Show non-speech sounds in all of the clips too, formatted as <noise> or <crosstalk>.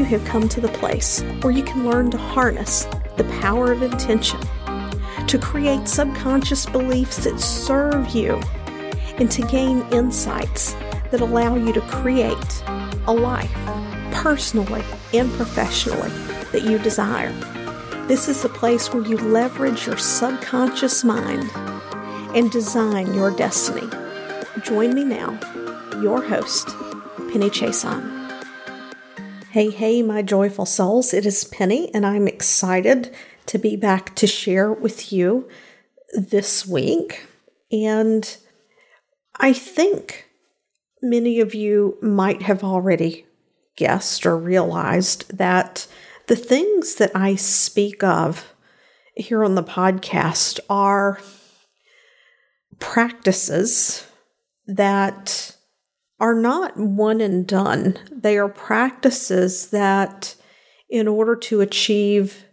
you have come to the place where you can learn to harness the power of intention, to create subconscious beliefs that serve you, and to gain insights that allow you to create a life, personally and professionally, that you desire. This is the place where you leverage your subconscious mind and design your destiny. Join me now, your host, Penny Chiasson. Hey, hey, my joyful souls, it is Penny, and I'm excited to be back to share with you this week. And I think many of you might have already guessed or realized that the things that I speak of here on the podcast are practices that are not one and done. They are practices that, in order to achieve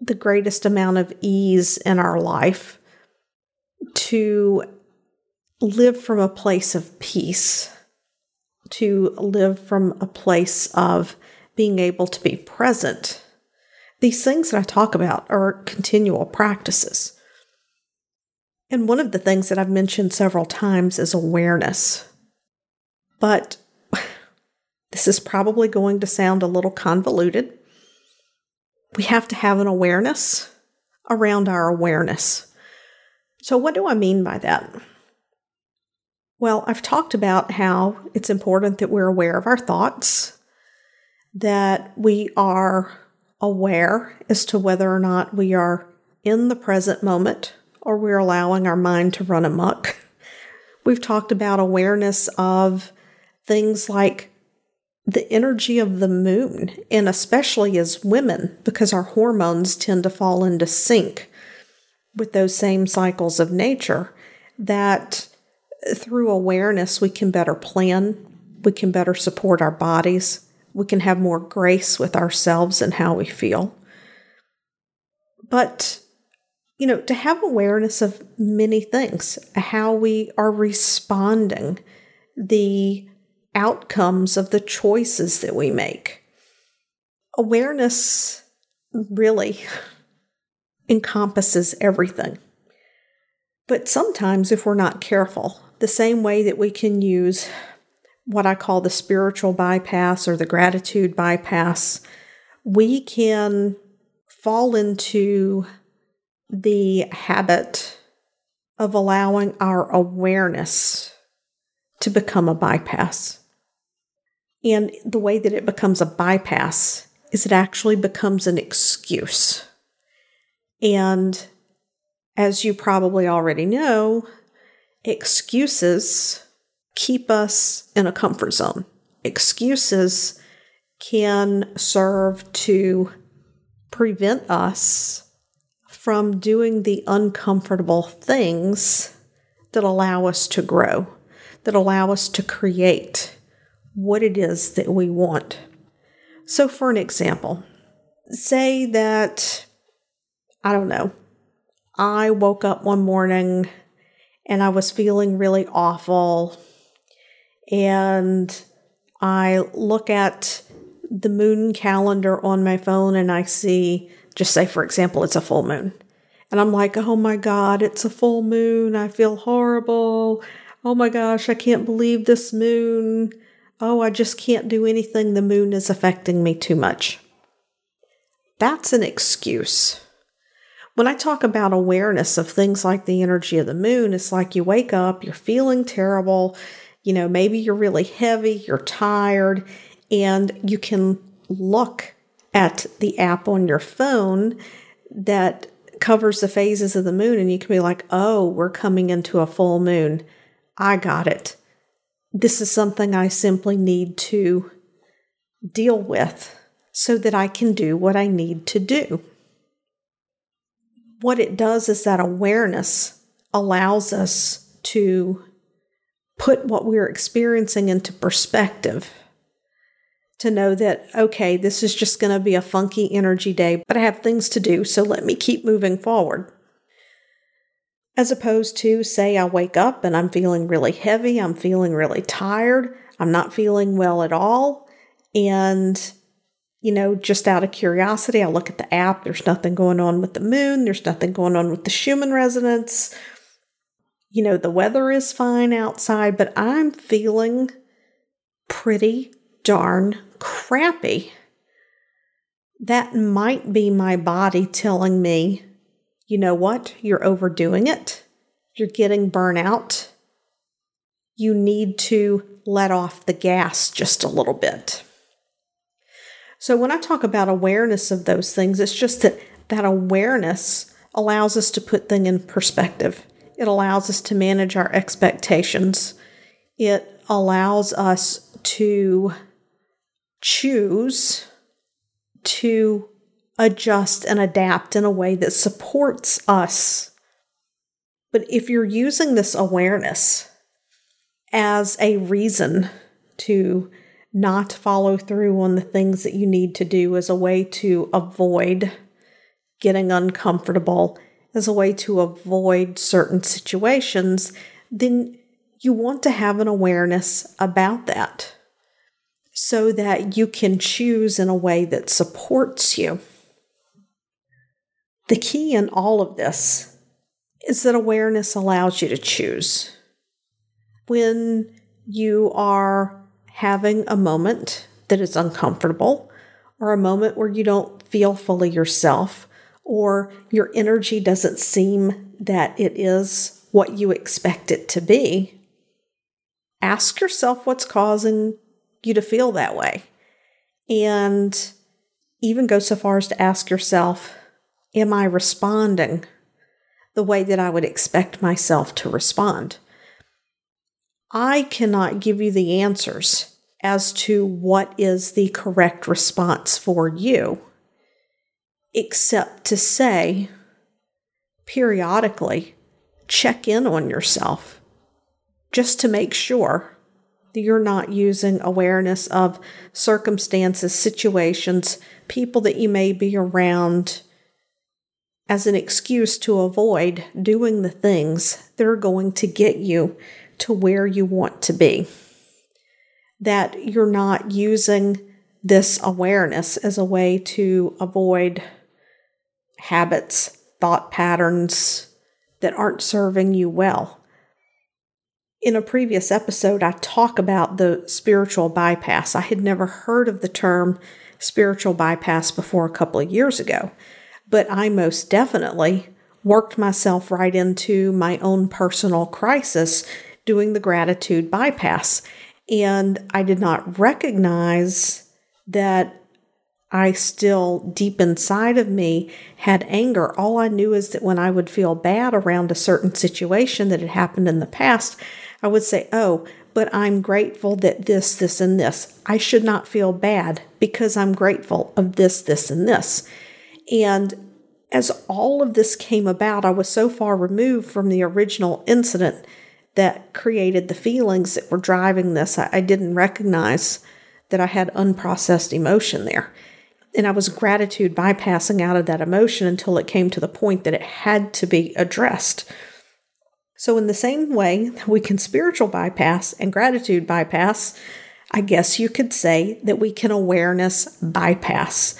the greatest amount of ease in our life, to live from a place of peace, to live from a place of being able to be present. These things that I talk about are continual practices. And one of the things that I've mentioned several times is awareness. But <laughs> this is probably going to sound a little convoluted. We have to have an awareness around our awareness. So, what do I mean by that? Well, I've talked about how it's important that we're aware of our thoughts, that we are aware as to whether or not we are in the present moment or we're allowing our mind to run amok. We've talked about awareness of things like the energy of the moon, and especially as women, because our hormones tend to fall into sync with those same cycles of nature, that through awareness, we can better plan, we can better support our bodies, we can have more grace with ourselves and how we feel. But, you know, to have awareness of many things, how we are responding, the outcomes of the choices that we make. Awareness really <laughs> encompasses everything. But sometimes, if we're not careful, the same way that we can use what I call the spiritual bypass or the gratitude bypass, we can fall into the habit of allowing our awareness to become a bypass. And the way that it becomes a bypass is it actually becomes an excuse. And as you probably already know, excuses keep us in a comfort zone. Excuses can serve to prevent us from doing the uncomfortable things that allow us to grow, that allow us to create what it is that we want. So, for an example, say that, I don't know, I woke up one morning and I was feeling really awful. And I look at the moon calendar on my phone and I see, just say, for example, it's a full moon. And I'm like, oh my God, it's a full moon. I feel horrible. Oh my gosh, I can't believe this moon. Oh, I just can't do anything. The moon is affecting me too much. That's an excuse. When I talk about awareness of things like the energy of the moon, it's like you wake up, you're feeling terrible, you know, maybe you're really heavy, you're tired, and you can look at the app on your phone that covers the phases of the moon and you can be like, oh, we're coming into a full moon. I got it. This is something I simply need to deal with so that I can do what I need to do what it does is that awareness allows us to put what we're experiencing into perspective. To know that, okay, this is just going to be a funky energy day, but I have things to do, so let me keep moving forward. As opposed to, say, I wake up and I'm feeling really heavy, I'm feeling really tired, I'm not feeling well at all, and you know, just out of curiosity, I look at the app. There's nothing going on with the moon. There's nothing going on with the Schumann resonance. You know, the weather is fine outside, but I'm feeling pretty darn crappy. That might be my body telling me, you know what, you're overdoing it. You're getting burnout. You need to let off the gas just a little bit. So, when I talk about awareness of those things, it's just that that awareness allows us to put things in perspective. It allows us to manage our expectations. It allows us to choose to adjust and adapt in a way that supports us. But if you're using this awareness as a reason to not follow through on the things that you need to do, as a way to avoid getting uncomfortable, as a way to avoid certain situations, then you want to have an awareness about that so that you can choose in a way that supports you. The key in all of this is that awareness allows you to choose. When you are having a moment that is uncomfortable, or a moment where you don't feel fully yourself, or your energy doesn't seem that it is what you expect it to be, ask yourself what's causing you to feel that way. And even go so far as to ask yourself, Am I responding the way that I would expect myself to respond? I cannot give you the answers as to what is the correct response for you, except to say periodically check in on yourself just to make sure that you're not using awareness of circumstances, situations, people that you may be around as an excuse to avoid doing the things that are going to get you to where you want to be. That you're not using this awareness as a way to avoid habits, thought patterns that aren't serving you well. In a previous episode, I talk about the spiritual bypass. I had never heard of the term spiritual bypass before a couple of years ago, but I most definitely worked myself right into my own personal crisis doing the gratitude bypass. And I did not recognize that I still, deep inside of me, had anger. All I knew is that when I would feel bad around a certain situation that had happened in the past, I would say, Oh, but I'm grateful that this, this, and this. I should not feel bad because I'm grateful of this, this, and this. And as all of this came about, I was so far removed from the original incident that created the feelings that were driving this. I, I didn't recognize that I had unprocessed emotion there. And I was gratitude bypassing out of that emotion until it came to the point that it had to be addressed. So, in the same way, that we can spiritual bypass and gratitude bypass. I guess you could say that we can awareness bypass,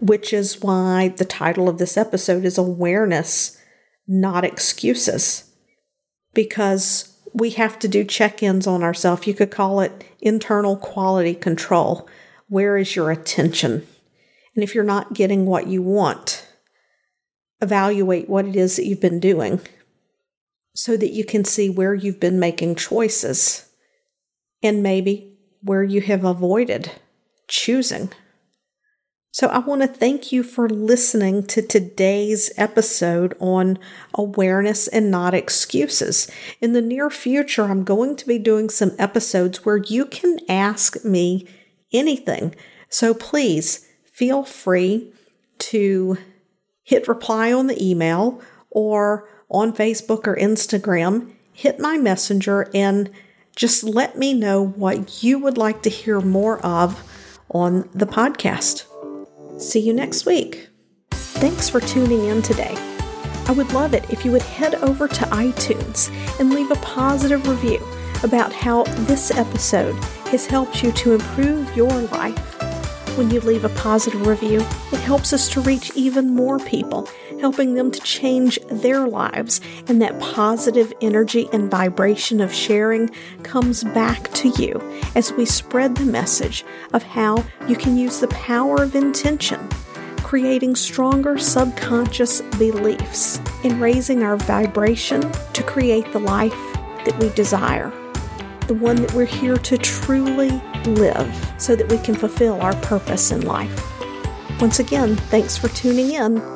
which is why the title of this episode is Awareness, Not Excuses. Because we have to do check ins on ourselves. You could call it internal quality control. Where is your attention? And if you're not getting what you want, evaluate what it is that you've been doing so that you can see where you've been making choices and maybe where you have avoided choosing. So, I want to thank you for listening to today's episode on awareness and not excuses. In the near future, I'm going to be doing some episodes where you can ask me anything. So, please feel free to hit reply on the email or on Facebook or Instagram. Hit my messenger and just let me know what you would like to hear more of on the podcast. See you next week. Thanks for tuning in today. I would love it if you would head over to iTunes and leave a positive review about how this episode has helped you to improve your life. When you leave a positive review, it helps us to reach even more people, helping them to change their lives. And that positive energy and vibration of sharing comes back to you as we spread the message of how you can use the power of intention creating stronger subconscious beliefs and raising our vibration to create the life that we desire, the one that we're here to truly live so that we can fulfill our purpose in life. Once again, thanks for tuning in,